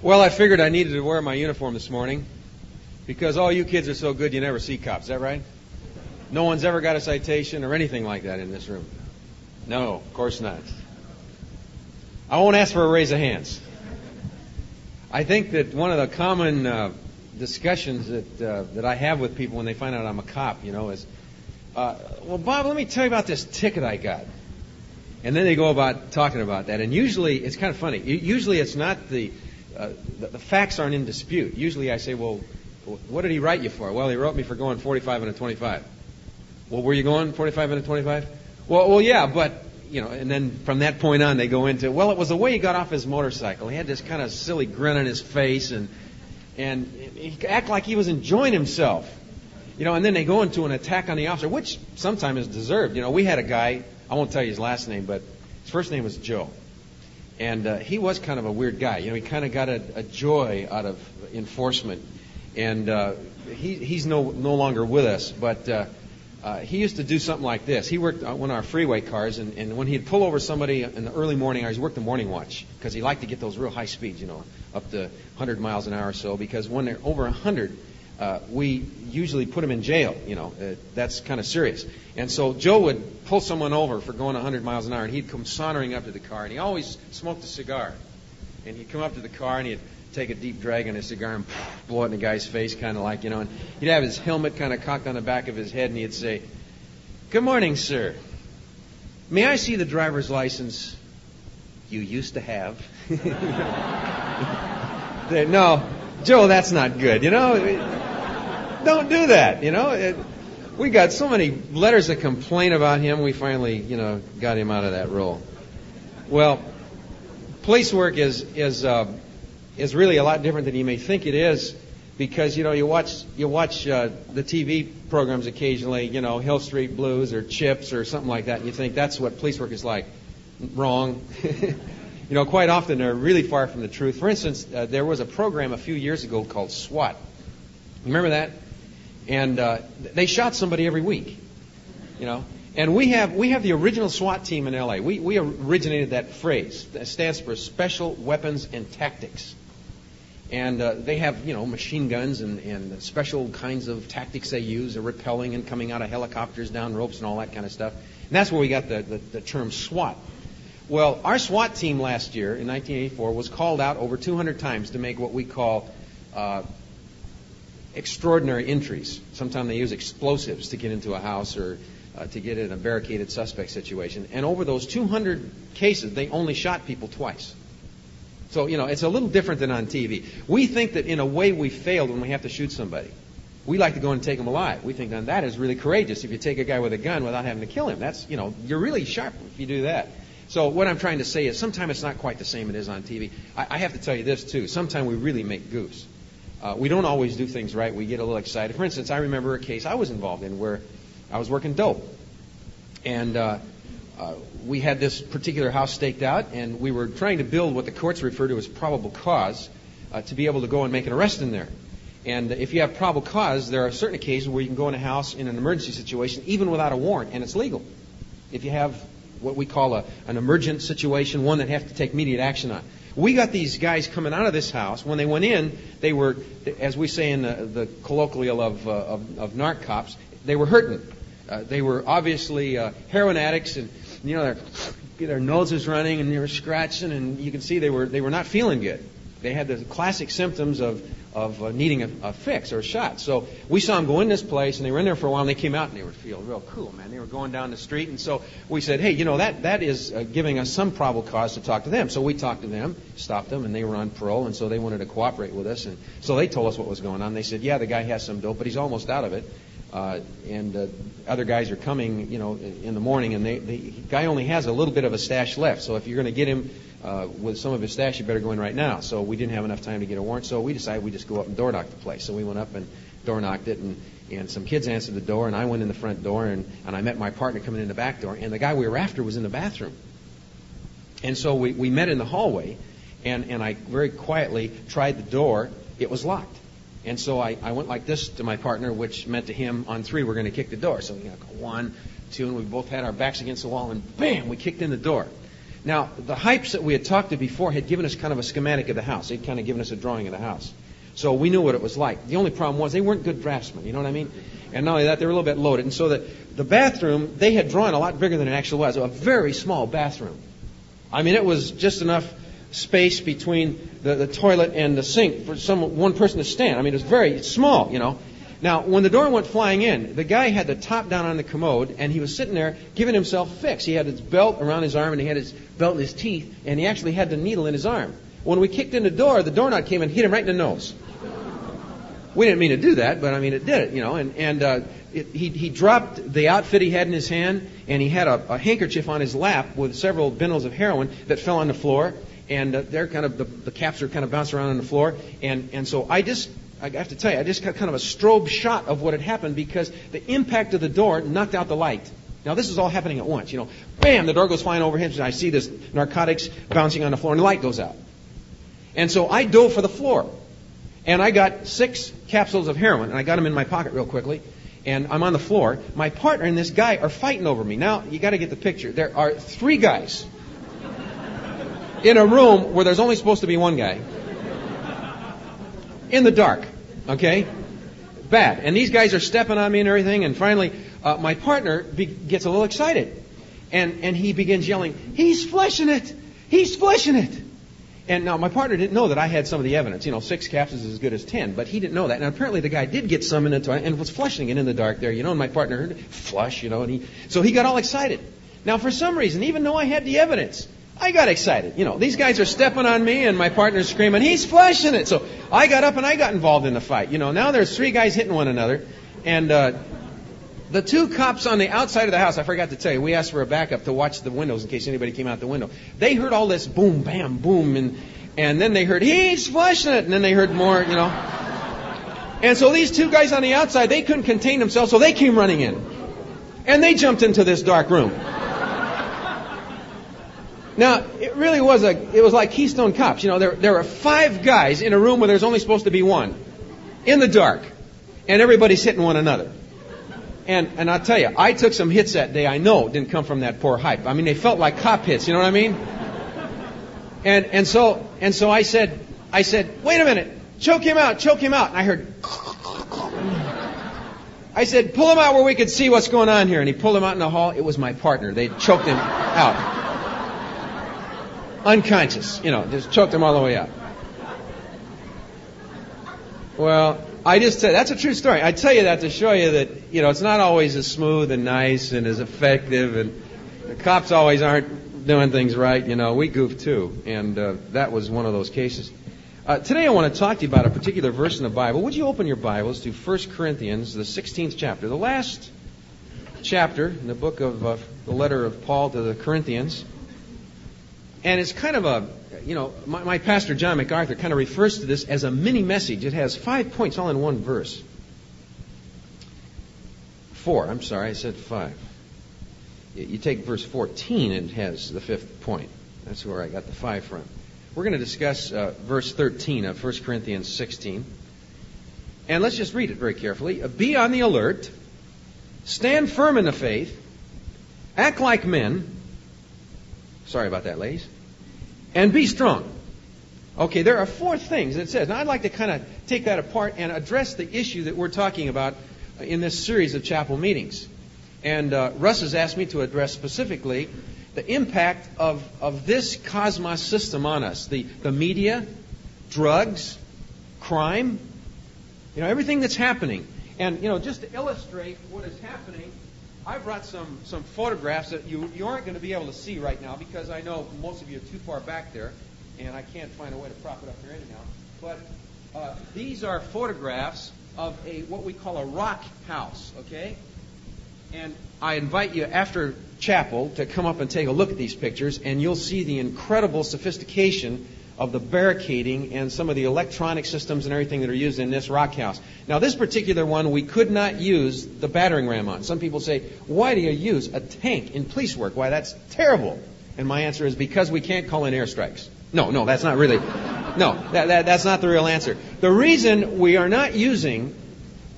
Well, I figured I needed to wear my uniform this morning because all you kids are so good you never see cops. Is that right? No one's ever got a citation or anything like that in this room. No, of course not. I won't ask for a raise of hands. I think that one of the common uh, discussions that uh, that I have with people when they find out I'm a cop, you know, is, uh, well, Bob, let me tell you about this ticket I got. And then they go about talking about that. And usually, it's kind of funny. Usually, it's not the, uh, the, the facts aren't in dispute. Usually, I say, well, what did he write you for? Well, he wrote me for going 45 and a 25. Well, were you going 45 and a 25? Well, well, yeah, but you know, and then from that point on, they go into, well, it was the way he got off his motorcycle. He had this kind of silly grin on his face, and and he act like he was enjoying himself. You know, and then they go into an attack on the officer, which sometimes is deserved. You know, we had a guy, I won't tell you his last name, but his first name was Joe. And uh, he was kind of a weird guy. You know, he kind of got a, a joy out of enforcement. And uh, he, he's no, no longer with us, but uh, uh, he used to do something like this. He worked on one of our freeway cars, and, and when he'd pull over somebody in the early morning hours, he worked the morning watch because he liked to get those real high speeds, you know, up to 100 miles an hour or so. Because when they're over 100, uh, we usually put them in jail. You know, uh, that's kind of serious. And so Joe would pull someone over for going 100 miles an hour, and he'd come sauntering up to the car, and he always smoked a cigar. And he'd come up to the car, and he'd take a deep drag on his cigar and blow it in the guy's face, kind of like, you know. And he'd have his helmet kind of cocked on the back of his head, and he'd say, Good morning, sir. May I see the driver's license you used to have? no, Joe, that's not good. You know, don't do that. You know, it, we got so many letters of complaint about him. We finally, you know, got him out of that role. Well, police work is is uh, is really a lot different than you may think it is because you know you watch you watch uh, the TV programs occasionally, you know Hill Street Blues or Chips or something like that, and you think that's what police work is like. Wrong. you know, quite often they're really far from the truth. For instance, uh, there was a program a few years ago called SWAT. Remember that? And uh, they shot somebody every week. You know, and we have we have the original SWAT team in LA. We we originated that phrase. That stands for Special Weapons and Tactics. And uh, they have, you know, machine guns and, and special kinds of tactics they use, are rappelling and coming out of helicopters down ropes and all that kind of stuff. And that's where we got the, the, the term SWAT. Well, our SWAT team last year in 1984 was called out over 200 times to make what we call uh, extraordinary entries. Sometimes they use explosives to get into a house or uh, to get in a barricaded suspect situation. And over those 200 cases, they only shot people twice. So, you know, it's a little different than on TV. We think that in a way we failed when we have to shoot somebody. We like to go and take them alive. We think, that is really courageous if you take a guy with a gun without having to kill him. That's, you know, you're really sharp if you do that. So what I'm trying to say is sometimes it's not quite the same it is on TV. I, I have to tell you this too. Sometimes we really make goofs. Uh, we don't always do things right. We get a little excited. For instance, I remember a case I was involved in where I was working dope. And uh, uh, we had this particular house staked out, and we were trying to build what the courts refer to as probable cause uh, to be able to go and make an arrest in there. And if you have probable cause, there are certain occasions where you can go in a house in an emergency situation even without a warrant, and it's legal. If you have what we call a, an emergent situation, one that have to take immediate action on. We got these guys coming out of this house. When they went in, they were, as we say in the, the colloquial of, uh, of, of narc cops, they were hurting. Uh, they were obviously uh, heroin addicts and you know, their, their noses running and they were scratching, and you can see they were they were not feeling good. They had the classic symptoms of of uh, needing a, a fix or a shot. So we saw them go in this place, and they were in there for a while, and they came out, and they were feeling real cool, man. They were going down the street, and so we said, hey, you know, that that is uh, giving us some probable cause to talk to them. So we talked to them, stopped them, and they were on parole, and so they wanted to cooperate with us, and so they told us what was going on. They said, yeah, the guy has some dope, but he's almost out of it. Uh, and uh, other guys are coming, you know, in the morning, and they, the guy only has a little bit of a stash left. So if you're going to get him uh, with some of his stash, you better go in right now. So we didn't have enough time to get a warrant, so we decided we just go up and door knock the place. So we went up and door knocked it, and and some kids answered the door, and I went in the front door, and and I met my partner coming in the back door, and the guy we were after was in the bathroom. And so we we met in the hallway, and and I very quietly tried the door. It was locked. And so I, I went like this to my partner, which meant to him on three we're going to kick the door. So you know, one, two, and we both had our backs against the wall, and bam, we kicked in the door. Now, the Hypes that we had talked to before had given us kind of a schematic of the house. They'd kind of given us a drawing of the house. So we knew what it was like. The only problem was they weren't good draftsmen, you know what I mean? And not only that, they were a little bit loaded. And so the, the bathroom, they had drawn a lot bigger than it actually was. A very small bathroom. I mean, it was just enough space between the, the toilet and the sink for some one person to stand. I mean, it was very small, you know. Now, when the door went flying in, the guy had the top down on the commode, and he was sitting there giving himself fix. He had his belt around his arm, and he had his belt in his teeth, and he actually had the needle in his arm. When we kicked in the door, the doorknob came and hit him right in the nose. We didn't mean to do that, but I mean it did it, you know. And and uh, it, he he dropped the outfit he had in his hand, and he had a, a handkerchief on his lap with several bundles of heroin that fell on the floor, and uh, they're kind of the, the caps are kind of bouncing around on the floor, and and so I just I have to tell you, I just got kind of a strobe shot of what had happened because the impact of the door knocked out the light. Now this is all happening at once, you know. Bam! The door goes flying overhead, and I see this narcotics bouncing on the floor, and the light goes out. And so I dove for the floor. And I got six capsules of heroin, and I got them in my pocket real quickly. And I'm on the floor. My partner and this guy are fighting over me. Now, you got to get the picture. There are three guys in a room where there's only supposed to be one guy. In the dark. Okay? Bad. And these guys are stepping on me and everything. And finally, uh, my partner be- gets a little excited. And, and he begins yelling, He's fleshing it! He's fleshing it! And now my partner didn't know that I had some of the evidence. You know, six capsules is as good as ten, but he didn't know that. And apparently the guy did get some in it and was flushing it in the dark there, you know, and my partner heard flush, you know, and he, so he got all excited. Now for some reason, even though I had the evidence, I got excited. You know, these guys are stepping on me and my partner's screaming, he's flushing it. So I got up and I got involved in the fight. You know, now there's three guys hitting one another and, uh, the two cops on the outside of the house, I forgot to tell you, we asked for a backup to watch the windows in case anybody came out the window. They heard all this boom, bam, boom, and, and then they heard, he's flushing it, and then they heard more, you know. And so these two guys on the outside, they couldn't contain themselves, so they came running in. And they jumped into this dark room. Now, it really was a, it was like Keystone Cops. You know, there, there were five guys in a room where there's only supposed to be one. In the dark. And everybody's hitting one another. And, and I'll tell you, I took some hits that day I know didn't come from that poor hype. I mean, they felt like cop hits, you know what I mean? And, and so, and so I said, I said, wait a minute, choke him out, choke him out. And I heard, I said, pull him out where we could see what's going on here. And he pulled him out in the hall. It was my partner. They choked him out. Unconscious, you know, just choked him all the way out. Well, I just tell that's a true story. I tell you that to show you that you know it's not always as smooth and nice and as effective, and the cops always aren't doing things right. You know, we goof too, and uh, that was one of those cases. Uh, today I want to talk to you about a particular verse in the Bible. Would you open your Bibles to 1 Corinthians, the 16th chapter, the last chapter in the book of uh, the letter of Paul to the Corinthians, and it's kind of a you know, my, my, pastor, John MacArthur, kind of refers to this as a mini message. It has five points all in one verse. Four, I'm sorry, I said five. You take verse 14 and it has the fifth point. That's where I got the five from. We're going to discuss uh, verse 13 of 1 Corinthians 16. And let's just read it very carefully. Be on the alert, stand firm in the faith, act like men. Sorry about that, ladies and be strong. Okay, there are four things it says. Now, I'd like to kind of take that apart and address the issue that we're talking about in this series of chapel meetings. And uh, Russ has asked me to address specifically the impact of, of this cosmos system on us the, the media, drugs, crime, you know, everything that's happening. And, you know, just to illustrate what is happening, I brought some, some photographs that you, you aren't going to be able to see right now because I know most of you are too far back there, and I can't find a way to prop it up here anyhow. But uh, these are photographs of a what we call a rock house, okay? And I invite you after chapel to come up and take a look at these pictures, and you'll see the incredible sophistication of the barricading and some of the electronic systems and everything that are used in this rock house. Now, this particular one, we could not use the battering ram on. Some people say, why do you use a tank in police work? Why, that's terrible. And my answer is because we can't call in airstrikes. No, no, that's not really. No, that, that, that's not the real answer. The reason we are not using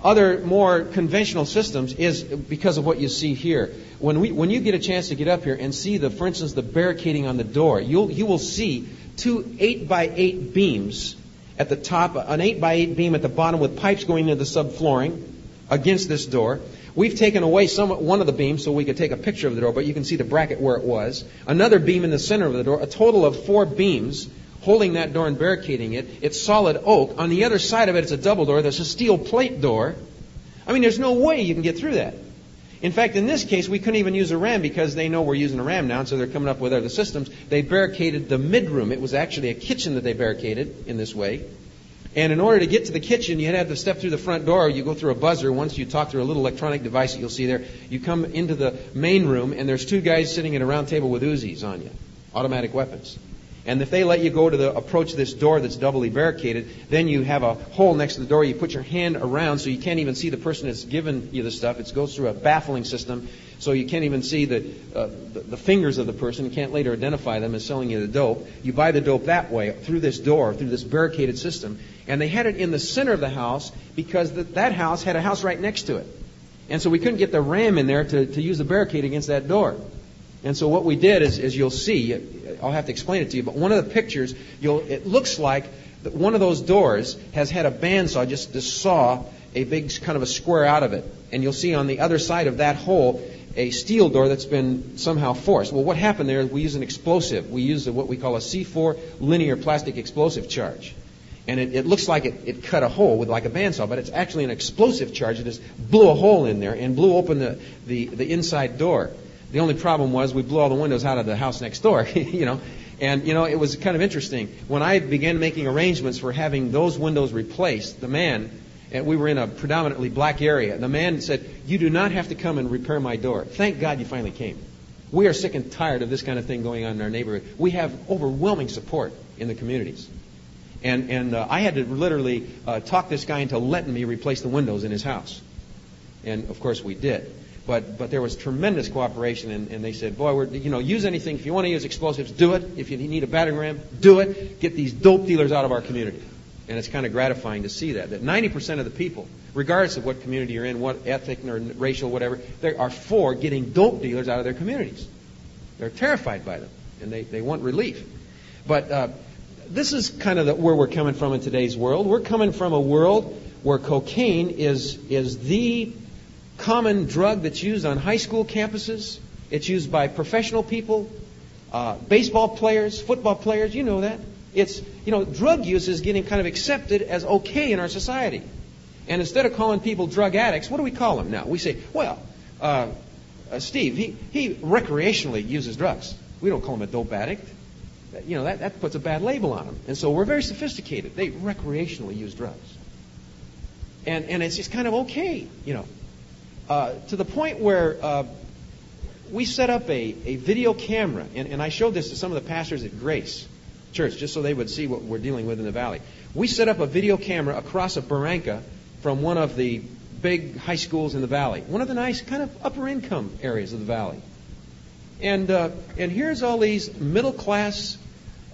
other more conventional systems is because of what you see here. When we when you get a chance to get up here and see the, for instance, the barricading on the door, you'll you will see two eight by eight beams at the top, an eight by eight beam at the bottom with pipes going into the subflooring against this door. We've taken away some one of the beams so we could take a picture of the door, but you can see the bracket where it was. Another beam in the center of the door, a total of four beams holding that door and barricading it. It's solid oak. On the other side of it, it's a double door. There's a steel plate door. I mean, there's no way you can get through that. In fact, in this case, we couldn't even use a ram because they know we're using a ram now, and so they're coming up with other systems. They barricaded the midroom. It was actually a kitchen that they barricaded in this way. And in order to get to the kitchen, you had to step through the front door. You go through a buzzer. Once you talk through a little electronic device that you'll see there, you come into the main room, and there's two guys sitting at a round table with Uzis on you, automatic weapons. And if they let you go to the approach this door that's doubly barricaded, then you have a hole next to the door. You put your hand around so you can't even see the person that's given you the stuff. It goes through a baffling system, so you can't even see the, uh, the, the fingers of the person. You can't later identify them as selling you the dope. You buy the dope that way through this door, through this barricaded system. And they had it in the center of the house because the, that house had a house right next to it. And so we couldn't get the ram in there to, to use the barricade against that door. And so what we did is, as you'll see, I'll have to explain it to you, but one of the pictures, you'll, it looks like that one of those doors has had a bandsaw just to saw a big kind of a square out of it. And you'll see on the other side of that hole a steel door that's been somehow forced. Well, what happened there we use an explosive. We use what we call a C4 linear plastic explosive charge. And it, it looks like it, it cut a hole with like a bandsaw, but it's actually an explosive charge that just blew a hole in there and blew open the, the, the inside door. The only problem was we blew all the windows out of the house next door, you know. And, you know, it was kind of interesting. When I began making arrangements for having those windows replaced, the man, and we were in a predominantly black area, the man said, You do not have to come and repair my door. Thank God you finally came. We are sick and tired of this kind of thing going on in our neighborhood. We have overwhelming support in the communities. And, and uh, I had to literally uh, talk this guy into letting me replace the windows in his house. And of course we did. But, but there was tremendous cooperation, and, and they said, boy, we're, you know, use anything. If you want to use explosives, do it. If you need a battering ram, do it. Get these dope dealers out of our community. And it's kind of gratifying to see that. That 90% of the people, regardless of what community you're in, what ethnic or racial, whatever, they are for getting dope dealers out of their communities. They're terrified by them, and they, they want relief. But uh, this is kind of the, where we're coming from in today's world. We're coming from a world where cocaine is, is the common drug that's used on high school campuses. It's used by professional people, uh, baseball players, football players. You know that. It's, you know, drug use is getting kind of accepted as okay in our society. And instead of calling people drug addicts, what do we call them now? We say, well, uh, uh, Steve, he, he recreationally uses drugs. We don't call him a dope addict. You know, that, that puts a bad label on him. And so we're very sophisticated. They recreationally use drugs. And, and it's just kind of okay, you know. Uh, to the point where uh, we set up a, a video camera, and, and I showed this to some of the pastors at Grace Church just so they would see what we're dealing with in the valley. We set up a video camera across a barranca from one of the big high schools in the valley, one of the nice kind of upper income areas of the valley. And, uh, and here's all these middle class,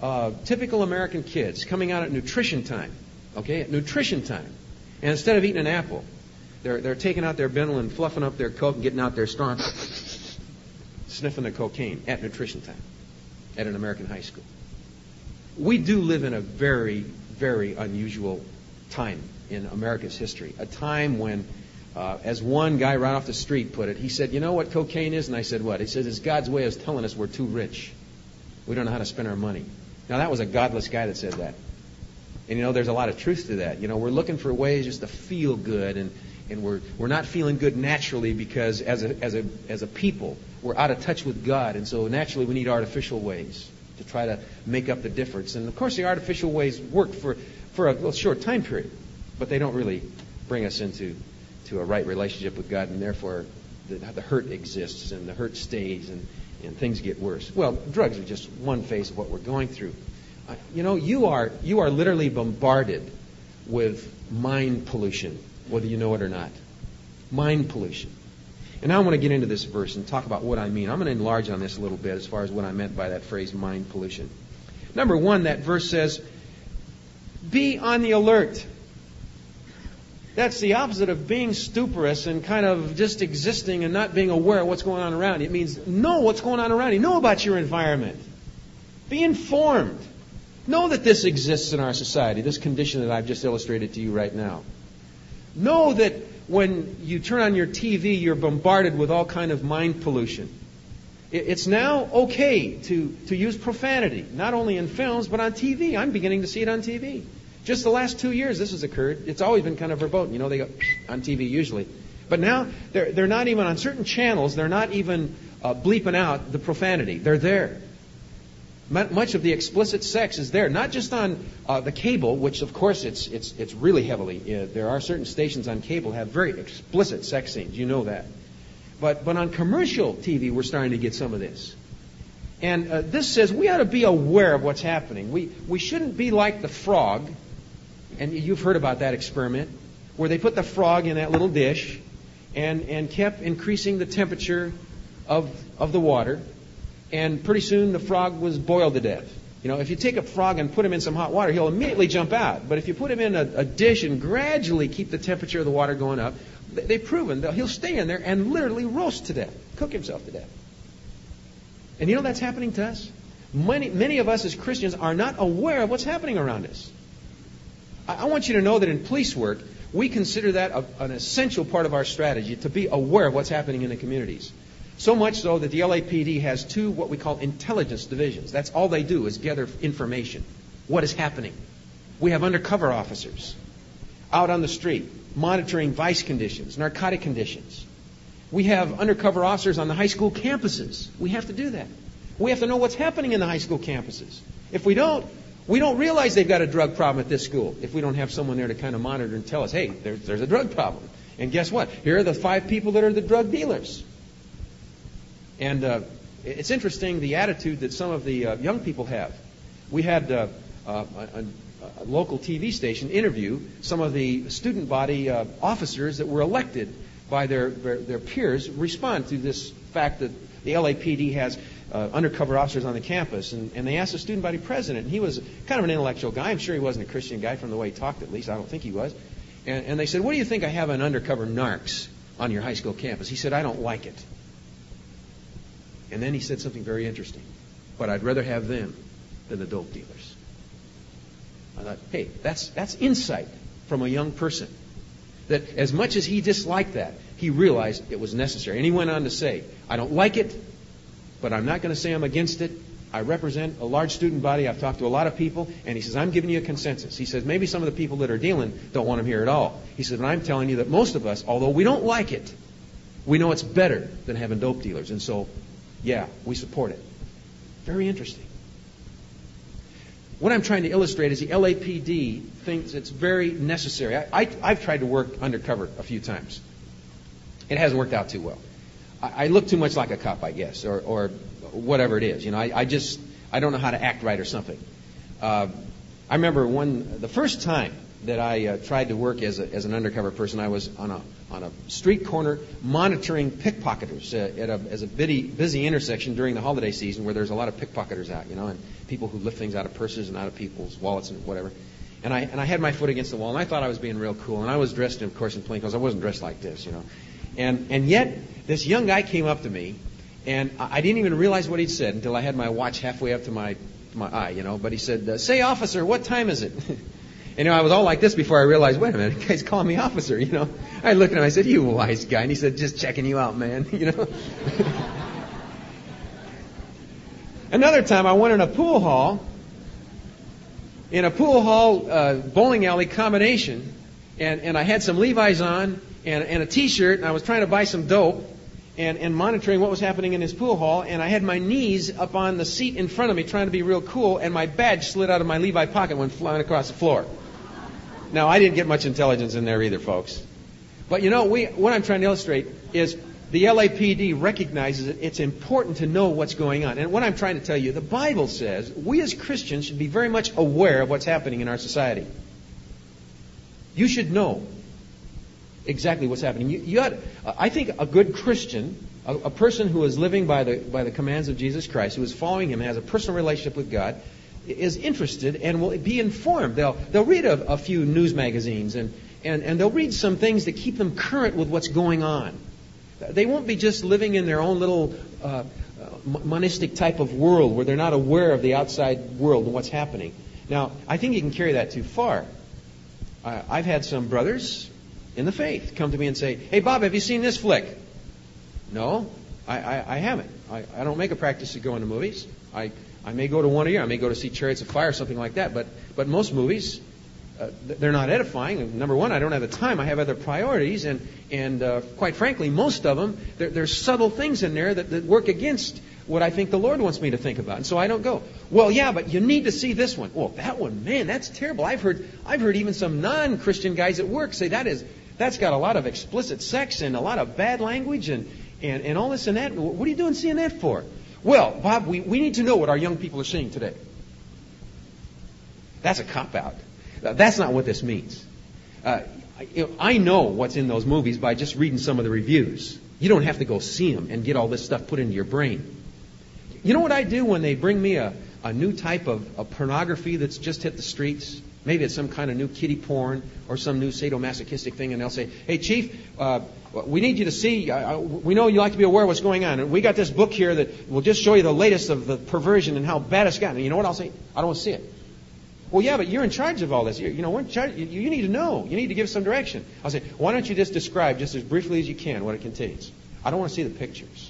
uh, typical American kids coming out at nutrition time. Okay, at nutrition time. And instead of eating an apple, they're, they're taking out their Benadryl and fluffing up their Coke and getting out their straw sniffing the cocaine at nutrition time at an American high school. We do live in a very, very unusual time in America's history. A time when, uh, as one guy right off the street put it, he said, You know what cocaine is? And I said, What? He said, It's God's way of telling us we're too rich. We don't know how to spend our money. Now, that was a godless guy that said that. And you know, there's a lot of truth to that. You know, we're looking for ways just to feel good and and we're, we're not feeling good naturally because as a, as, a, as a people, we're out of touch with God. And so naturally, we need artificial ways to try to make up the difference. And of course, the artificial ways work for, for a, short time period, but they don't really bring us into to a right relationship with God, and therefore the, the hurt exists and the hurt stays and, and things get worse. Well, drugs are just one phase of what we're going through. Uh, you know, you are, you are literally bombarded with mind pollution whether you know it or not. Mind pollution. And I want to get into this verse and talk about what I mean. I'm going to enlarge on this a little bit as far as what I meant by that phrase, mind pollution. Number one, that verse says, be on the alert. That's the opposite of being stuporous and kind of just existing and not being aware of what's going on around you. It means know what's going on around you. Know about your environment. Be informed. Know that this exists in our society, this condition that I've just illustrated to you right now. Know that when you turn on your TV, you're bombarded with all kind of mind pollution. It's now okay to, to use profanity, not only in films, but on TV. I'm beginning to see it on TV. Just the last two years, this has occurred. It's always been kind of verboten. You know, they go on TV usually. But now, they're, they're not even on certain channels, they're not even uh, bleeping out the profanity. They're there. Much of the explicit sex is there, not just on uh, the cable, which of course it's it's it's really heavily. Uh, there are certain stations on cable have very explicit sex scenes. You know that, but but on commercial TV we're starting to get some of this. And uh, this says we ought to be aware of what's happening. We we shouldn't be like the frog and you've heard about that experiment where they put the frog in that little dish and, and kept increasing the temperature of, of the water. And pretty soon the frog was boiled to death. You know, if you take a frog and put him in some hot water, he'll immediately jump out. But if you put him in a, a dish and gradually keep the temperature of the water going up, they've proven that he'll stay in there and literally roast to death, cook himself to death. And you know that's happening to us? Many, many of us as Christians are not aware of what's happening around us. I want you to know that in police work, we consider that a, an essential part of our strategy to be aware of what's happening in the communities. So much so that the LAPD has two what we call intelligence divisions. That's all they do is gather information. What is happening? We have undercover officers out on the street monitoring vice conditions, narcotic conditions. We have undercover officers on the high school campuses. We have to do that. We have to know what's happening in the high school campuses. If we don't, we don't realize they've got a drug problem at this school if we don't have someone there to kind of monitor and tell us, hey, there's, there's a drug problem. And guess what? Here are the five people that are the drug dealers. And uh, it's interesting the attitude that some of the uh, young people have. We had uh, uh a, a, local TV station interview some of the student body uh, officers that were elected by their, their, peers respond to this fact that the LAPD has uh, undercover officers on the campus, and, and they asked the student body president, and he was kind of an intellectual guy. I'm sure he wasn't a Christian guy from the way he talked, at least. I don't think he was. And, and they said, What do you think I have an undercover narcs on your high school campus? He said, I don't like it. And then he said something very interesting. But I'd rather have them than the dope dealers. I thought, hey, that's, that's insight from a young person. That as much as he disliked that, he realized it was necessary. And he went on to say, I don't like it, but I'm not going to say I'm against it. I represent a large student body. I've talked to a lot of people, and he says, I'm giving you a consensus. He says, maybe some of the people that are dealing don't want him here at all. He says, but I'm telling you that most of us, although we don't like it, we know it's better than having dope dealers. And so, yeah, we support it. Very interesting. What I'm trying to illustrate is the LAPD thinks it's very necessary. I, have tried to work undercover a few times. It hasn't worked out too well. I, I look too much like a cop, I guess, or, or whatever it is. You know, I, I just I don't know how to act right or something. Uh, I remember one the first time that I uh, tried to work as, a, as an undercover person. I was on a on a street corner monitoring pickpocketers uh, at a, as a busy, busy intersection during the holiday season where there's a lot of pickpocketers out, you know, and people who lift things out of purses and out of people's wallets and whatever. And I and I had my foot against the wall, and I thought I was being real cool. And I was dressed, of course, in plain clothes. I wasn't dressed like this, you know. And and yet this young guy came up to me, and I didn't even realize what he'd said until I had my watch halfway up to my my eye, you know. But he said, uh, "Say, officer, what time is it?" and you know, I was all like this before I realized, wait a minute, the guy's calling me officer, you know. I looked at him, I said, "You wise guy," and he said, "Just checking you out, man," you know. Another time, I went in a pool hall, in a pool hall uh, bowling alley combination, and and I had some Levi's on and, and a T-shirt, and I was trying to buy some dope and, and monitoring what was happening in his pool hall, and I had my knees up on the seat in front of me trying to be real cool, and my badge slid out of my Levi pocket and went flying across the floor. Now, I didn't get much intelligence in there either, folks. But you know, we, what I'm trying to illustrate is the LAPD recognizes it's important to know what's going on. And what I'm trying to tell you, the Bible says we as Christians should be very much aware of what's happening in our society. You should know exactly what's happening. You, you ought, I think a good Christian, a, a, person who is living by the, by the commands of Jesus Christ, who is following Him, has a personal relationship with God, is interested and will be informed. They'll, they'll read a, a few news magazines and, and, and they'll read some things that keep them current with what's going on. They won't be just living in their own little uh, monistic type of world where they're not aware of the outside world and what's happening. Now, I think you can carry that too far. Uh, I've had some brothers in the faith come to me and say, Hey, Bob, have you seen this flick? No, I, I, I haven't. I, I don't make a practice of going to movies. I, I may go to one a year. I may go to see Chariots of Fire or something like that. But, but most movies, uh, they're not edifying. Number one, I don't have the time. I have other priorities, and and uh, quite frankly, most of them there, there's subtle things in there that, that work against what I think the Lord wants me to think about, and so I don't go. Well, yeah, but you need to see this one. Well, that one, man, that's terrible. I've heard I've heard even some non-Christian guys at work say that is that's got a lot of explicit sex and a lot of bad language and and, and all this and that. What are you doing seeing that for? Well, Bob, we, we need to know what our young people are seeing today. That's a cop out. That's not what this means. Uh, I know what's in those movies by just reading some of the reviews. You don't have to go see them and get all this stuff put into your brain. You know what I do when they bring me a, a new type of, of pornography that's just hit the streets? Maybe it's some kind of new kiddie porn or some new sadomasochistic thing, and they'll say, "Hey, Chief, uh, we need you to see. Uh, we know you like to be aware of what's going on, and we got this book here that will just show you the latest of the perversion and how bad it's gotten." And you know what I'll say? I don't see it. Well, yeah, but you're in charge of all this. You're, you know, charge, you, you need to know. You need to give some direction. I'll say, why don't you just describe, just as briefly as you can, what it contains? I don't want to see the pictures.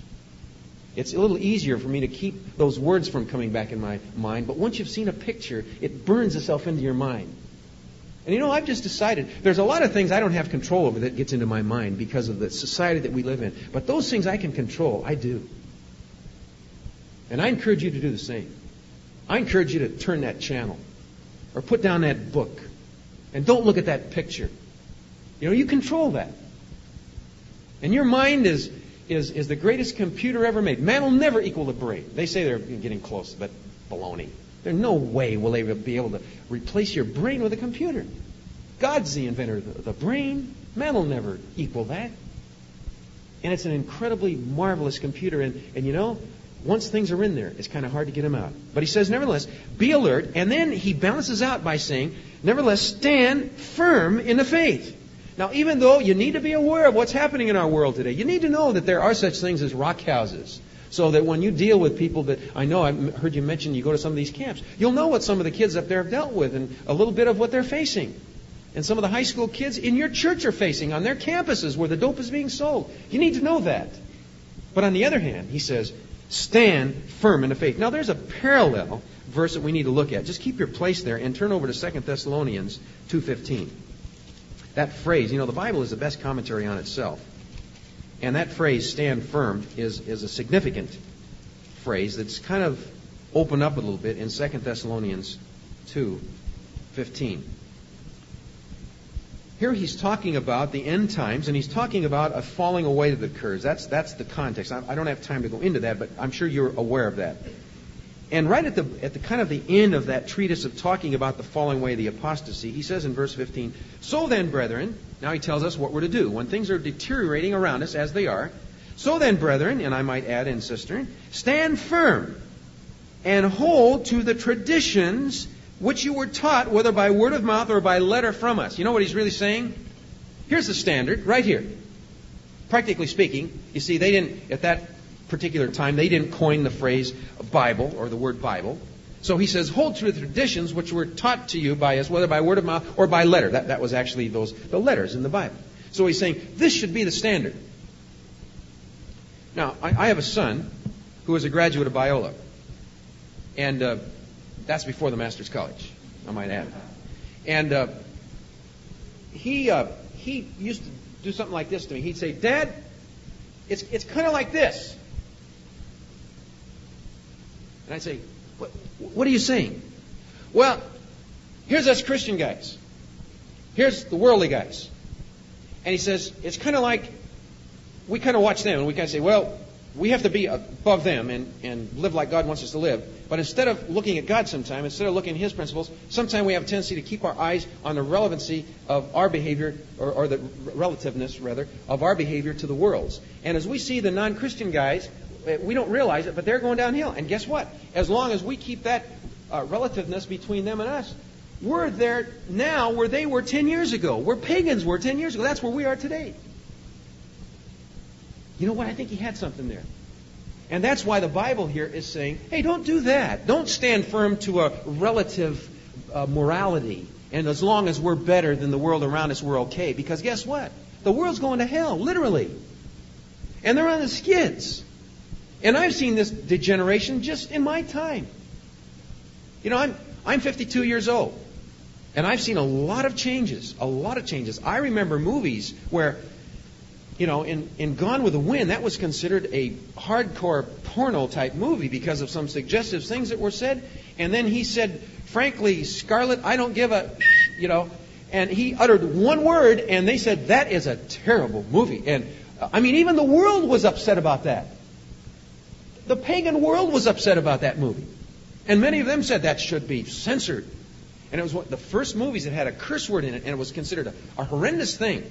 It's a little easier for me to keep those words from coming back in my mind, but once you've seen a picture, it burns itself into your mind. And you know, I've just decided there's a lot of things I don't have control over that gets into my mind because of the society that we live in. But those things I can control, I do. And I encourage you to do the same. I encourage you to turn that channel or put down that book and don't look at that picture. You know, you control that. And your mind is, is, is the greatest computer ever made. Man will never equal the brain. They say they're getting close, but baloney. There's no way will they be able to replace your brain with a computer. God's the inventor of the brain. Man will never equal that. And it's an incredibly marvelous computer. And, and you know, once things are in there, it's kind of hard to get them out. But he says, nevertheless, be alert. And then he balances out by saying, nevertheless, stand firm in the faith. Now, even though you need to be aware of what's happening in our world today, you need to know that there are such things as rock houses. So that when you deal with people that I know, I heard you mention you go to some of these camps, you'll know what some of the kids up there have dealt with and a little bit of what they're facing. And some of the high school kids in your church are facing on their campuses where the dope is being sold. You need to know that. But on the other hand, he says, stand firm in the faith. Now there's a parallel verse that we need to look at. Just keep your place there and turn over to 2 Thessalonians 2:15. That phrase, you know, the Bible is the best commentary on itself. And that phrase, stand firm, is, is a significant phrase that's kind of opened up a little bit in 2 Thessalonians 2:15. Here he's talking about the end times, and he's talking about a falling away that occurs. That's, that's the context. I, I don't have time to go into that, but I'm sure you're aware of that. And right at the, at the kind of the end of that treatise of talking about the falling away, the apostasy, he says in verse 15, So then, brethren, now he tells us what we're to do. When things are deteriorating around us, as they are, so then, brethren, and I might add in sister, stand firm and hold to the traditions which you were taught, whether by word of mouth or by letter from us. You know what he's really saying? Here's the standard, right here. Practically speaking, you see, they didn't, at that particular time, they didn't coin the phrase Bible or the word Bible. So he says, hold to the traditions which were taught to you by us, whether by word of mouth or by letter. That, that was actually those, the letters in the Bible. So he's saying, this should be the standard. Now, I, I have a son who is a graduate of Biola. And uh, that's before the Master's College, I might add. And uh, he uh, he used to do something like this to me. He'd say, "Dad, it's it's kind of like this." And I'd say, what, "What are you saying?" Well, here's us Christian guys. Here's the worldly guys. And he says, "It's kind of like we kind of watch them, and we kind of say, well." we have to be above them and, and live like God wants us to live. But instead of looking at God sometime, instead of looking at His principles, sometimes we have a tendency to keep our eyes on the relevancy of our behavior, or, or the relativeness, rather, of our behavior to the world's. And as we see the non Christian guys, we don't realize it, but they're going downhill. And guess what? As long as we keep that uh, relativeness between them and us, We're there now where they were 10 years ago, where pagans were 10 years ago. That's where we are today. You know what? I think he had something there. And that's why the Bible here is saying, hey, don't do that. Don't stand firm to a relative uh, morality. And as long as we're better than the world around us, we're okay. Because guess what? The world's going to hell, literally. And they're on the skids. And I've seen this degeneration just in my time. You know, I'm, I'm 52 years old. And I've seen a lot of changes, a lot of changes. I remember movies where you know, in, in Gone with the Wind, that was considered a hardcore porno type movie because of some suggestive things that were said. And then he said, frankly, Scarlett, I don't give a, you know, and he uttered one word, and they said, that is a terrible movie. And uh, I mean, even the world was upset about that. The pagan world was upset about that movie. And many of them said that should be censored. And it was one of the first movies that had a curse word in it, and it was considered a, a horrendous thing.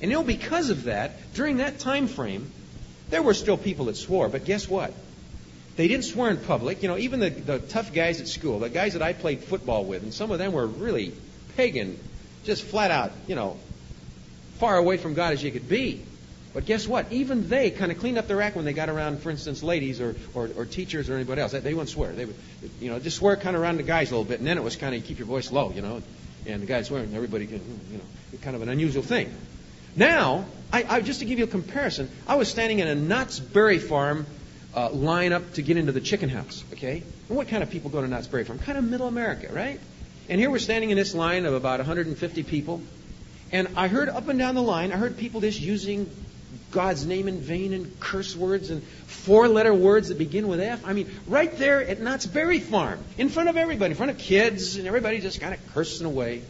And you know, because of that, during that time frame, there were still people that swore. But guess what? They didn't swear in public. You know, even the, the tough guys at school, the guys that I played football with, and some of them were really pagan, just flat out, you know, far away from God as you could be. But guess what? Even they kind of cleaned up their act when they got around, for instance, ladies or, or, or teachers or anybody else. They, they wouldn't swear. They would, you know, just swear kind of around the guys a little bit, and then it was kind of keep your voice low, you know, and the guys swearing, everybody can, you know, kind of an unusual thing. Now, I, I, just to give you a comparison, I was standing in a Knott's Berry Farm uh, line up to get into the chicken house, okay? And what kind of people go to Knott's Berry Farm? Kind of middle America, right? And here we're standing in this line of about 150 people. And I heard up and down the line, I heard people just using God's name in vain and curse words and four letter words that begin with F. I mean, right there at Knott's Berry Farm, in front of everybody, in front of kids, and everybody just kind of cursing away.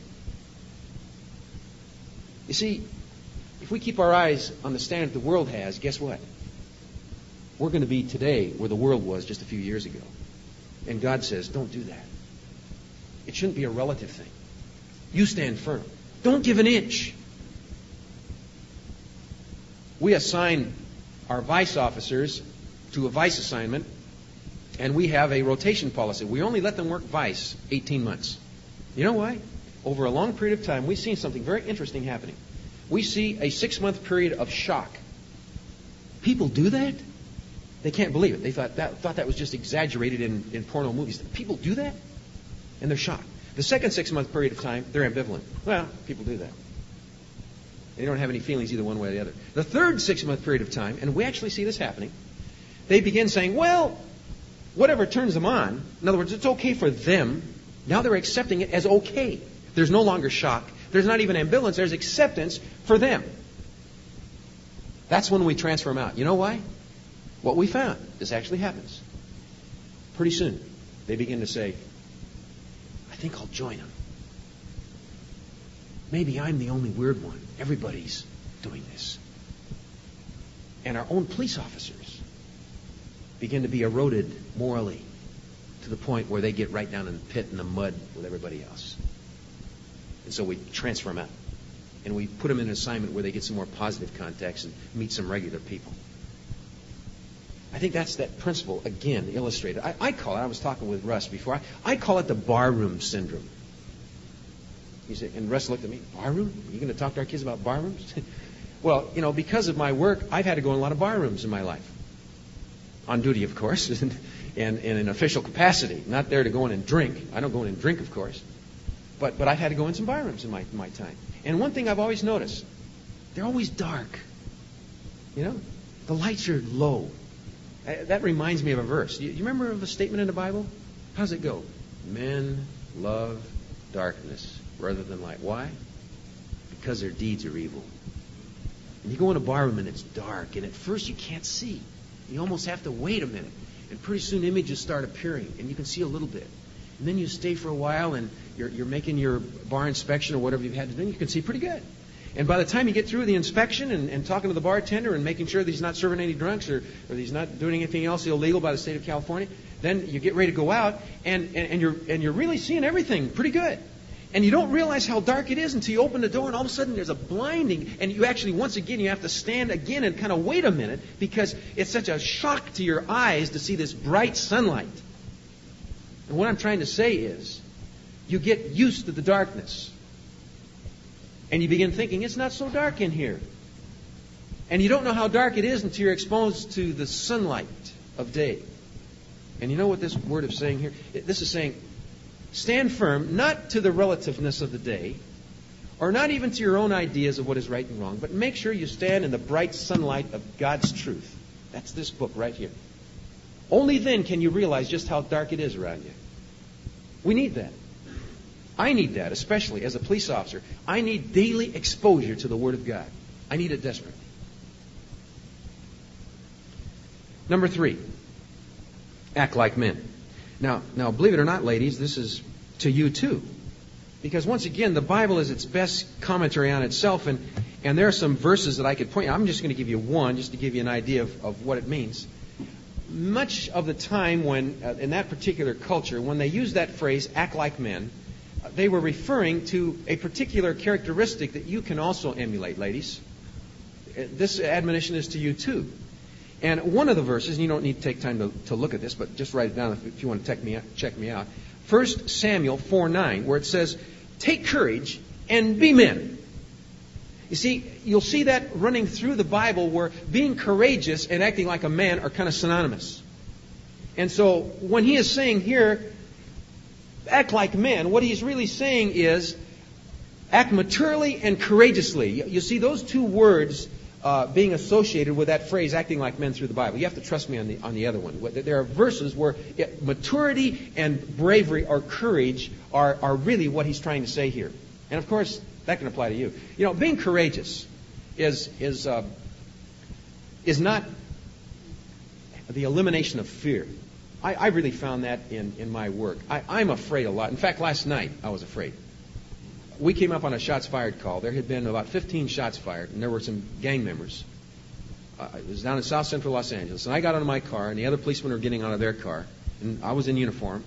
You see, if we keep our eyes on the standard the world has, guess what? We're going to be today where the world was just a few years ago. And God says, don't do that. It shouldn't be a relative thing. You stand firm. Don't give an inch. We assign our vice officers to a vice assignment, and we have a rotation policy. We only let them work vice 18 months. You know why? Over a long period of time, we've seen something very interesting happening we see a six month period of shock. People do that? They can't believe it. They thought that, thought that was just exaggerated in, in porno movies. People do that? And they're shocked. The second six month period of time, they're ambivalent. Well, people do that. They don't have any feelings either one way or the other. The third six month period of time, and we actually see this happening, they begin saying, well, whatever turns them on, in other words, it's okay for them. Now they're accepting it as okay. There's no longer shock. There's not even ambivalence, there's acceptance for them. That's when we transfer them out. You know why? What we found, this actually happens. Pretty soon, they begin to say, I think I'll join them. Maybe I'm the only weird one. Everybody's doing this. And our own police officers begin to be eroded morally to the point where they get right down in the pit in the mud with everybody else. And so we transfer them out. And we put them in an assignment where they get some more positive context and meet some regular people. I think that's that principle, again, illustrated. I, I call it, I was talking with Russ before, I, I call it the barroom syndrome. He said, and Russ looked at me, barroom? Are you going to talk to our kids about barrooms? well, you know, because of my work, I've had to go in a lot of barrooms in my life. On duty, of course, and, and in an official capacity. Not there to go in and drink. I don't go in and drink, of course. But, but I've had to go in some barrooms in my, my time. And one thing I've always noticed, they're always dark. You know? The lights are low. That reminds me of a verse. You, you remember of a statement in the Bible? How does it go? Men love darkness rather than light. Why? Because their deeds are evil. And you go in a barroom and it's dark, and at first you can't see. You almost have to wait a minute. And pretty soon images start appearing, and you can see a little bit. And then you stay for a while and you're, you're making your bar inspection or whatever you've had to do, you can see pretty good. And by the time you get through the inspection and, and talking to the bartender and making sure that he's not serving any drunks or, or he's not doing anything else illegal by the state of California, then you get ready to go out and, and, and, you're, and you're really seeing everything pretty good. And you don't realize how dark it is until you open the door and all of a sudden there's a blinding and you actually once again you have to stand again and kind of wait a minute because it's such a shock to your eyes to see this bright sunlight. And what I'm trying to say is you get used to the darkness. And you begin thinking, it's not so dark in here. And you don't know how dark it is until you're exposed to the sunlight of day. And you know what this word is saying here? This is saying, stand firm, not to the relativeness of the day, or not even to your own ideas of what is right and wrong, but make sure you stand in the bright sunlight of God's truth. That's this book right here. Only then can you realize just how dark it is around you. We need that. I need that, especially as a police officer. I need daily exposure to the Word of God. I need it desperately. Number three, act like men. Now, now, believe it or not, ladies, this is to you too. Because once again, the Bible is its best commentary on itself, and, and there are some verses that I could point. I'm just going to give you one, just to give you an idea of, of what it means. Much of the time, when uh, in that particular culture, when they used that phrase "act like men," uh, they were referring to a particular characteristic that you can also emulate, ladies. Uh, this admonition is to you too. And one of the verses, and you don't need to take time to, to look at this, but just write it down if, if you want to check me, out, check me out. 1 Samuel 4 9, where it says, Take courage and be men. You see, you'll see that running through the Bible where being courageous and acting like a man are kind of synonymous. And so when he is saying here, act like men, what he's really saying is act maturely and courageously. You see, those two words uh, being associated with that phrase, acting like men through the Bible. You have to trust me on the, on the other one. There are verses where it, maturity and bravery or courage are, are really what he's trying to say here. And of course, that can apply to you. You know, being courageous is, is, uh, is not the elimination of fear. I, I really found that in, in my work. I, I'm afraid a lot. In fact, last night I was afraid we came up on a shots fired call. There had been about 15 shots fired, and there were some gang members. Uh, it was down in south central Los Angeles. And I got out of my car, and the other policemen were getting out of their car. And I was in uniform.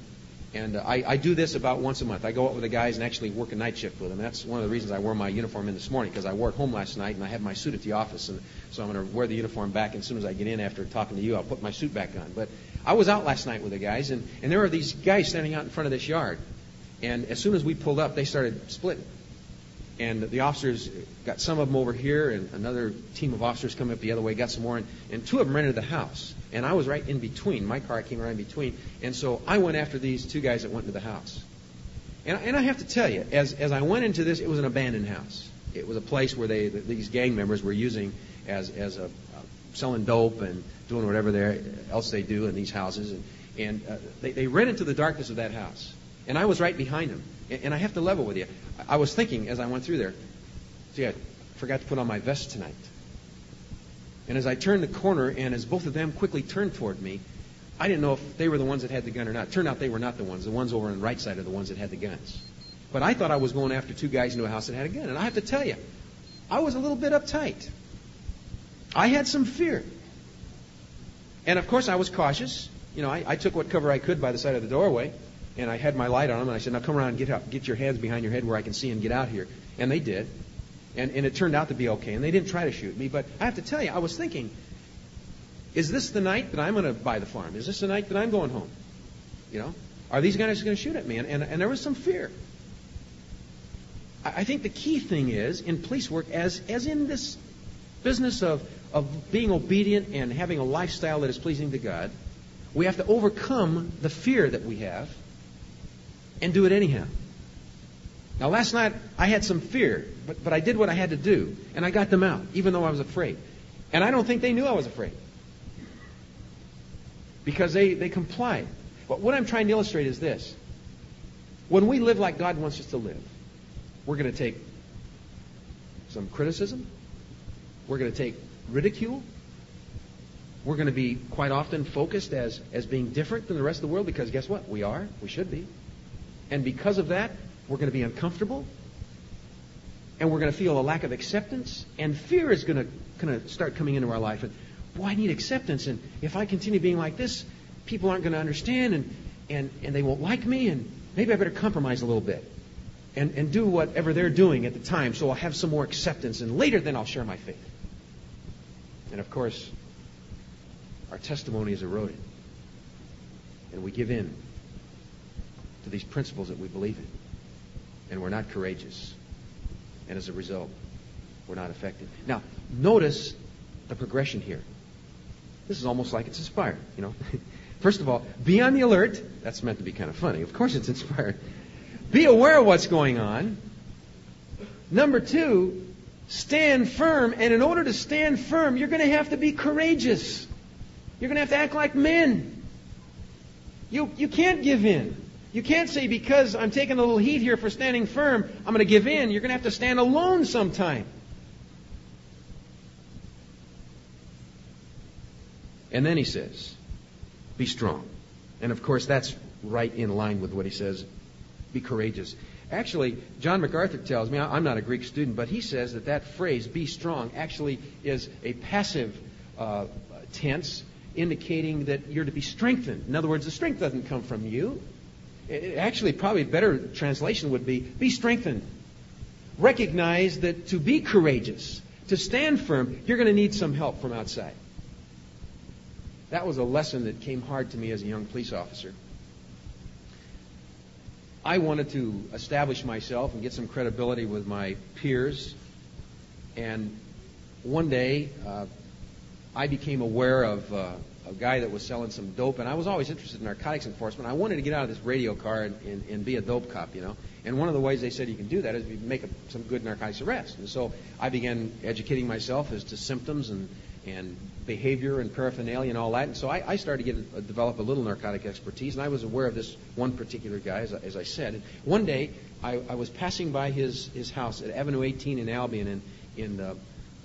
And uh, I, I do this about once a month. I go out with the guys and actually work a night shift with them. That's one of the reasons I wore my uniform in this morning, because I wore it home last night, and I have my suit at the office. And so I'm going to wear the uniform back. And as soon as I get in after talking to you, I'll put my suit back on. But I was out last night with the guys, and, and there were these guys standing out in front of this yard. And as soon as we pulled up, they started splitting. And the officers got some of them over here, and another team of officers come up the other way, got some more, and, and two of them rented the house. And I was right in between. My car came right in between. And so I went after these two guys that went into the house. And, and I have to tell you, as, as I went into this, it was an abandoned house. It was a place where they, these gang members were using as, as a, uh, selling dope and doing whatever else they do in these houses. And, and uh, they, they ran into the darkness of that house. And I was right behind them. And I have to level with you. I was thinking as I went through there, gee, I forgot to put on my vest tonight. And as I turned the corner, and as both of them quickly turned toward me, I didn't know if they were the ones that had the gun or not. Turned out they were not the ones. The ones over on the right side are the ones that had the guns. But I thought I was going after two guys into a house that had a gun. And I have to tell you, I was a little bit uptight. I had some fear. And of course, I was cautious. You know, I, I took what cover I could by the side of the doorway and I had my light on them, and I said, "Now come around and get out, get your hands behind your head where I can see and get out here." And they did, and and it turned out to be okay. And they didn't try to shoot me, but I have to tell you, I was thinking, is this the night that I'm going to buy the farm? Is this the night that I'm going home? You know, are these guys going to shoot at me? And, and and there was some fear. I, I think the key thing is in police work, as as in this business of of being obedient and having a lifestyle that is pleasing to God, we have to overcome the fear that we have and do it anyhow. Now, last night I had some fear, but, but I did what I had to do, and I got them out, even though I was afraid. And I don't think they knew I was afraid because they, they complied. But what I'm trying to illustrate is this when we live like God wants us to live, we're going to take some criticism, we're going to take ridicule, we're going to be quite often focused as, as being different than the rest of the world because guess what? We are. We should be. And because of that, we're going to be uncomfortable. And we're going to feel a lack of acceptance. And fear is going to kind of start coming into our life. And, boy, I need acceptance. And if I continue being like this, people aren't going to understand and, and, and they won't like me. And maybe I better compromise a little bit and, and do whatever they're doing at the time so I'll have some more acceptance. And later, then I'll share my faith. And of course, our testimony is eroded. And we give in to these principles that we believe in. and we're not courageous. And as a result, we're not effective. Now, notice the progression here. This is almost like it's inspired, you know. First of all, be on the alert. That's meant to be kind of funny. Of course, it's inspired. Be aware of what's going on. Number two, stand firm. And in order to stand firm, you're going to have to be courageous. You're going to have to act like men. You, you can't give in. You can't say, because I'm taking a little heat here for standing firm, I'm going to give in. You're going to have to stand alone sometime. And then he says, be strong. And of course, that's right in line with what he says, be courageous. Actually, John MacArthur tells me, I'm not a Greek student, but he says that that phrase, be strong, actually is a passive uh, tense indicating that you're to be strengthened. In other words, the strength doesn't come from you. Actually, probably a better translation would be be strengthened. Recognize that to be courageous, to stand firm, you're going to need some help from outside. That was a lesson that came hard to me as a young police officer. I wanted to establish myself and get some credibility with my peers. And one day, uh, I became aware of uh, a guy that was selling some dope, and I was always interested in narcotics enforcement. I wanted to get out of this radio car and, and, and be a dope cop, you know. And one of the ways they said you can do that is you make a, some good narcotics arrests. And so I began educating myself as to symptoms and and behavior and paraphernalia and all that. And so I, I started to get uh, develop a little narcotic expertise, and I was aware of this one particular guy, as, as I said. And one day, I, I was passing by his his house at Avenue 18 in Albion in in uh,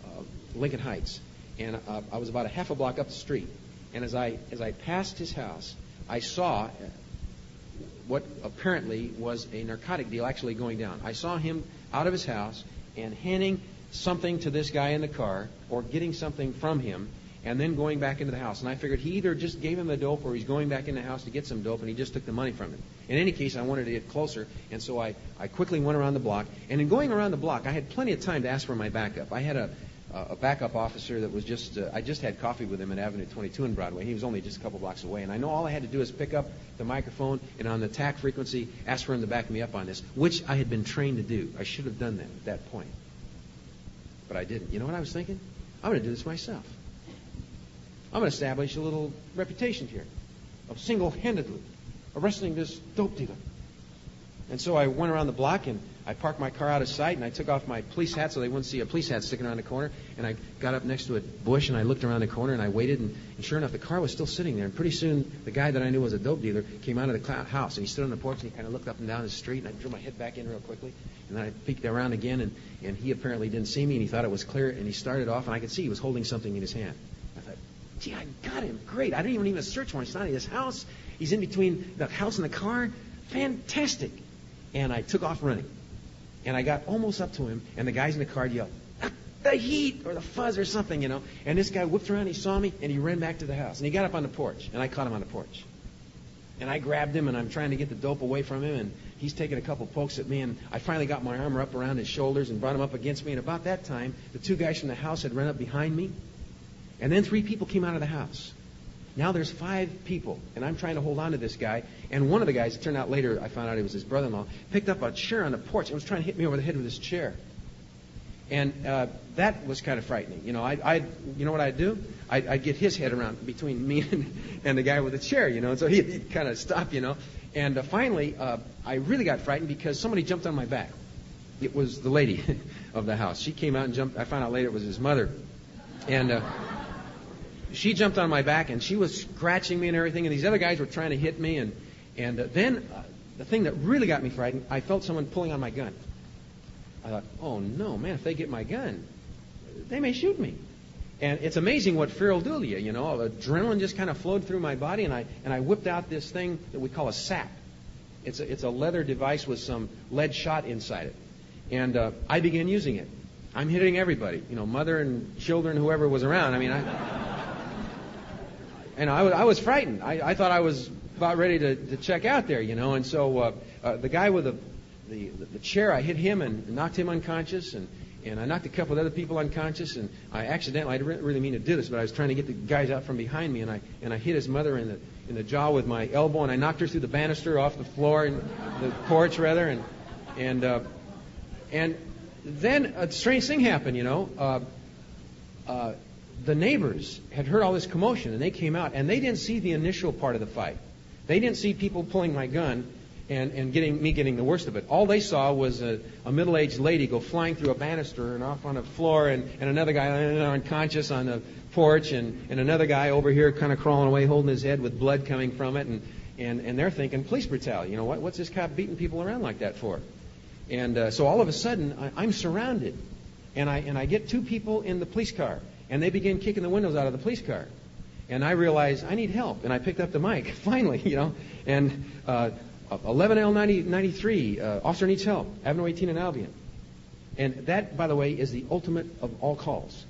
uh, Lincoln Heights, and uh, I was about a half a block up the street. And as I as I passed his house, I saw uh, what apparently was a narcotic deal actually going down. I saw him out of his house and handing something to this guy in the car or getting something from him and then going back into the house. And I figured he either just gave him the dope or he's going back in the house to get some dope and he just took the money from him. In any case, I wanted to get closer, and so I, I quickly went around the block. And in going around the block, I had plenty of time to ask for my backup. I had a, a backup officer that was just, uh, I just had coffee with him at Avenue 22 in Broadway. He was only just a couple blocks away. And I know all I had to do is pick up the microphone and on the TAC frequency ask for him to back me up on this, which I had been trained to do. I should have done that at that point but I didn't. You know what I was thinking? I'm going to do this myself. I'm going to establish a little reputation here of single-handedly arresting this dope dealer. And so I went around the block and I parked my car out of sight and I took off my police hat so they wouldn't see a police hat sticking around the corner. And I got up next to a bush and I looked around the corner and I waited and, and sure enough the car was still sitting there. And pretty soon the guy that I knew was a dope dealer came out of the house and he stood on the porch and he kind of looked up and down the street and I drew my head back in real quickly and then I peeked around again and, and he apparently didn't see me and he thought it was clear and he started off and I could see he was holding something in his hand. I thought, gee, I got him. Great. I didn't even need a search warrant. He's not in his house. He's in between the house and the car. Fantastic. And I took off running. And I got almost up to him, and the guys in the car yelled, the heat or the fuzz or something, you know. And this guy whipped around, he saw me, and he ran back to the house. And he got up on the porch, and I caught him on the porch. And I grabbed him, and I'm trying to get the dope away from him, and he's taking a couple pokes at me, and I finally got my arm up around his shoulders and brought him up against me. And about that time, the two guys from the house had run up behind me, and then three people came out of the house. Now there's five people, and I'm trying to hold on to this guy. And one of the guys, it turned out later, I found out he was his brother-in-law, picked up a chair on the porch and was trying to hit me over the head with his chair. And uh, that was kind of frightening. You know, I, I, you know what I'd do? I'd, I'd get his head around between me and, and the guy with the chair. You know, and so he'd, he'd kind of stop. You know, and uh, finally, uh, I really got frightened because somebody jumped on my back. It was the lady of the house. She came out and jumped. I found out later it was his mother, and. Uh, she jumped on my back and she was scratching me and everything, and these other guys were trying to hit me. And, and uh, then uh, the thing that really got me frightened, I felt someone pulling on my gun. I thought, oh no, man, if they get my gun, they may shoot me. And it's amazing what fear will do to you. You know, adrenaline just kind of flowed through my body, and I and I whipped out this thing that we call a sap. It's a, it's a leather device with some lead shot inside it, and uh, I began using it. I'm hitting everybody, you know, mother and children, whoever was around. I mean, I and I was, I was frightened. I, I thought I was about ready to, to check out there, you know. And so uh, uh, the guy with the, the the chair, I hit him and knocked him unconscious, and and I knocked a couple of other people unconscious. And I accidentally, I didn't really mean to do this, but I was trying to get the guys out from behind me, and I and I hit his mother in the in the jaw with my elbow, and I knocked her through the banister off the floor and the porch rather, and And uh, and then a strange thing happened. You know, uh, uh, the neighbors had heard all this commotion, and they came out, and they didn't see the initial part of the fight. They didn't see people pulling my gun and, and getting me getting the worst of it. All they saw was a, a middle-aged lady go flying through a banister and off on the floor, and, and another guy unconscious on the porch, and, and another guy over here kind of crawling away, holding his head with blood coming from it, and and, and they're thinking police brutality. You know what? What's this cop beating people around like that for? And uh, so all of a sudden, I, I'm surrounded, and I and I get two people in the police car, and they begin kicking the windows out of the police car, and I realize I need help, and I picked up the mic finally, you know, and uh, 11L93, uh, officer needs help, Avenue 18 in Albion, and that, by the way, is the ultimate of all calls.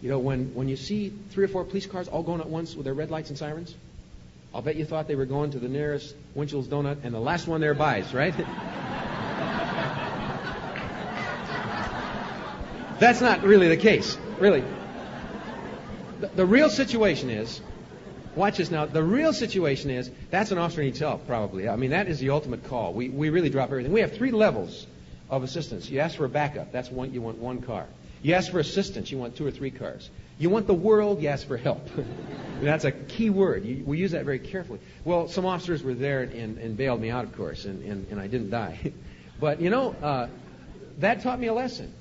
You know, when when you see three or four police cars all going at once with their red lights and sirens, I'll bet you thought they were going to the nearest Winchell's Donut and the last one there buys, right? That's not really the case, really. The, real situation is, watch this now, the real situation is, that's an officer needs help, probably. I mean, that is the ultimate call. We, we really drop everything. We have three levels of assistance. You ask for a backup, that's one, you want one car. You ask for assistance, you want two or three cars. You want the world, you ask for help. that's a key word. You, we use that very carefully. Well, some officers were there and, and bailed me out, of course, and, and, and I didn't die. but, you know, uh, that taught me a lesson.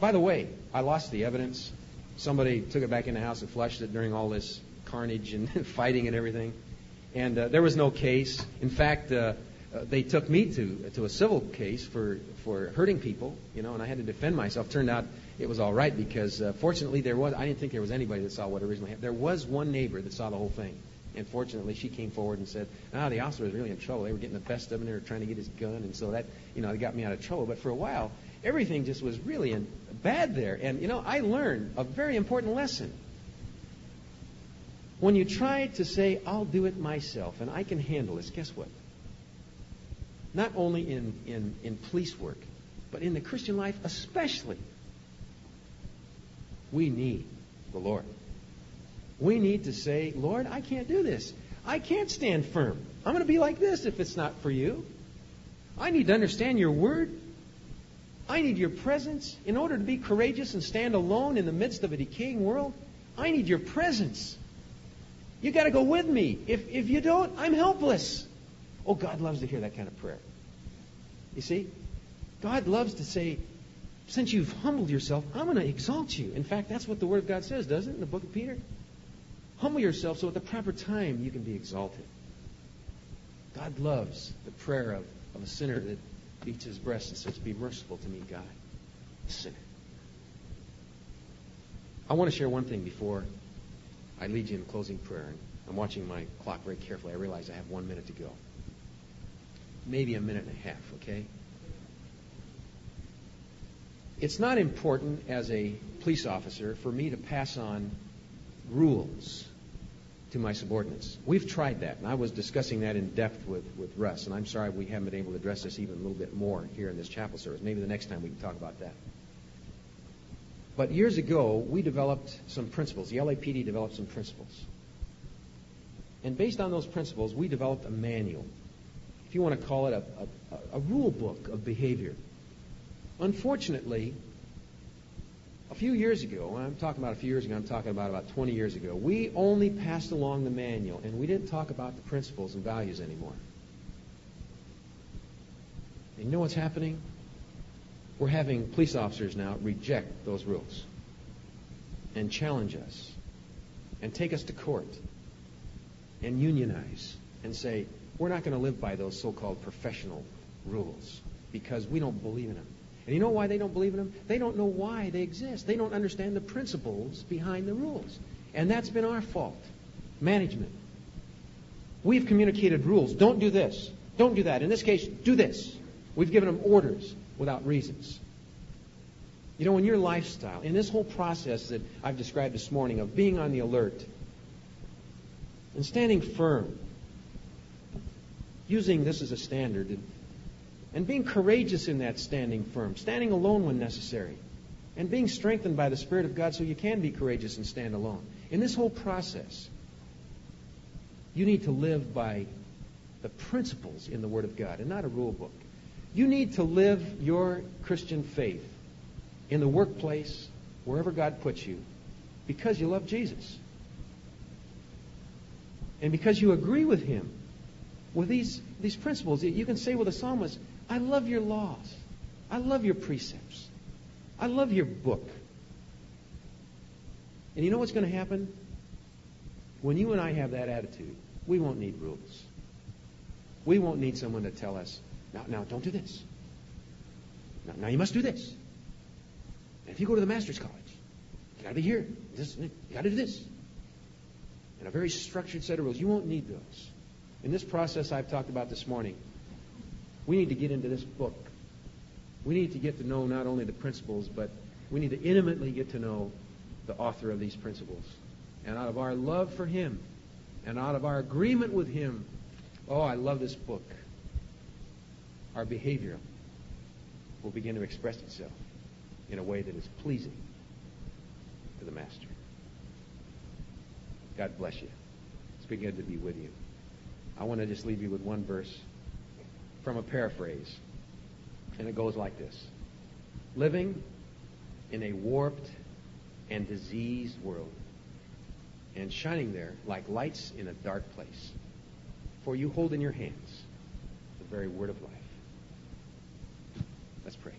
By the way, I lost the evidence. Somebody took it back in the house and flushed it during all this carnage and fighting and everything. And uh, there was no case. In fact, uh, uh, they took me to to a civil case for for hurting people, you know, and I had to defend myself. Turned out it was all right because uh, fortunately there was I didn't think there was anybody that saw what originally happened. There was one neighbor that saw the whole thing, and fortunately she came forward and said, "Ah, the officer was really in trouble. They were getting the best of him. They were trying to get his gun, and so that you know it got me out of trouble. But for a while, everything just was really in, bad there, and you know I learned a very important lesson. When you try to say, "I'll do it myself and I can handle this," guess what? not only in, in, in police work, but in the Christian life especially. We need the Lord. We need to say, Lord, I can't do this. I can't stand firm. I'm going to be like this if it's not for you. I need to understand your word. I need your presence. In order to be courageous and stand alone in the midst of a decaying world, I need your presence. You got to go with me. If, if you don't, I'm helpless. Oh, God loves to hear that kind of prayer. You see? God loves to say, since you've humbled yourself, I'm going to exalt you. In fact, that's what the Word of God says, doesn't it, in the book of Peter? Humble yourself so at the proper time you can be exalted. God loves the prayer of, of a sinner that beats his breast and says, Be merciful to me, God, a sinner. I want to share one thing before I lead you in closing prayer. I'm watching my clock very carefully. I realize I have one minute to go maybe a minute and a half, okay? It's not important as a police officer for me to pass on rules to my subordinates. We've tried that, and I was discussing that in depth with, with Russ, and I'm sorry we haven't been able to address this even a little bit more here in this chapel service. Maybe the next time we can talk about that. But years ago, we developed some principles. The LAPD developed some principles. And based on those principles, we developed a manual if you want to call it, a, a, a rule book of behavior. Unfortunately, a few years ago, I'm talking about a few years ago, I'm talking about about 20 years ago, we only passed along the manual and we didn't talk about the principles and values anymore. You know what's happening? We're having police officers now reject those rules and challenge us and take us to court and unionize and say, we're not going to live by those so-called professional rules because we don't believe in them. And you know why they don't believe in them? They don't know why they exist. They don't understand the principles behind the rules. And that's been our fault. Management. We've communicated rules. Don't do this. Don't do that. In this case, do this. We've given them orders without reasons. You know, in your lifestyle, in this whole process that I've described this morning of being on the alert and standing firm using this as a standard and, and being courageous in that standing firm, standing alone when necessary, and being strengthened by the Spirit of God so you can be courageous and stand alone. In this whole process, you need to live by the principles in the Word of God and not a rule book. You need to live your Christian faith in the workplace, wherever God puts you, because you love Jesus. And because you agree with Him with these, these principles. You can say with the psalmist, I love your laws. I love your precepts. I love your book. And you know what's going to happen? When you and I have that attitude, we won't need rules. We won't need someone to tell us, now, now don't do this. Now, now you must do this. And if you go to the master's college, you got to be here. This, you got to do this. And a very structured set of rules. You won't need those. In this process I've talked about this morning, we need to get into this book. We need to get to know not only the principles, but we need to intimately get to know the author of these principles. And out of our love for him, and out of our agreement with him, oh, I love this book, our behavior will begin to express itself in a way that is pleasing to the Master. God bless you. It's been good to be with you. I want to just leave you with one verse from a paraphrase. And it goes like this Living in a warped and diseased world, and shining there like lights in a dark place. For you hold in your hands the very word of life. Let's pray.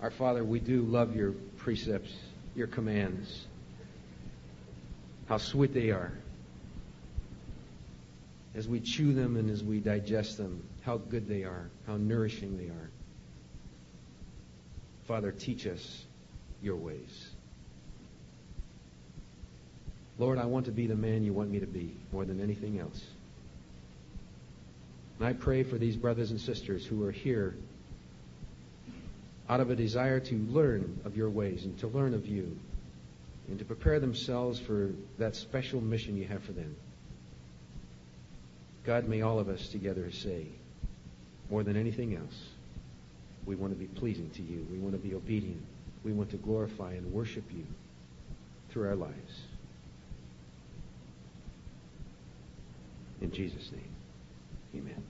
Our Father, we do love your precepts, your commands. How sweet they are. As we chew them and as we digest them, how good they are, how nourishing they are. Father, teach us your ways. Lord, I want to be the man you want me to be more than anything else. And I pray for these brothers and sisters who are here out of a desire to learn of your ways and to learn of you and to prepare themselves for that special mission you have for them. God, may all of us together say, more than anything else, we want to be pleasing to you. We want to be obedient. We want to glorify and worship you through our lives. In Jesus' name, amen.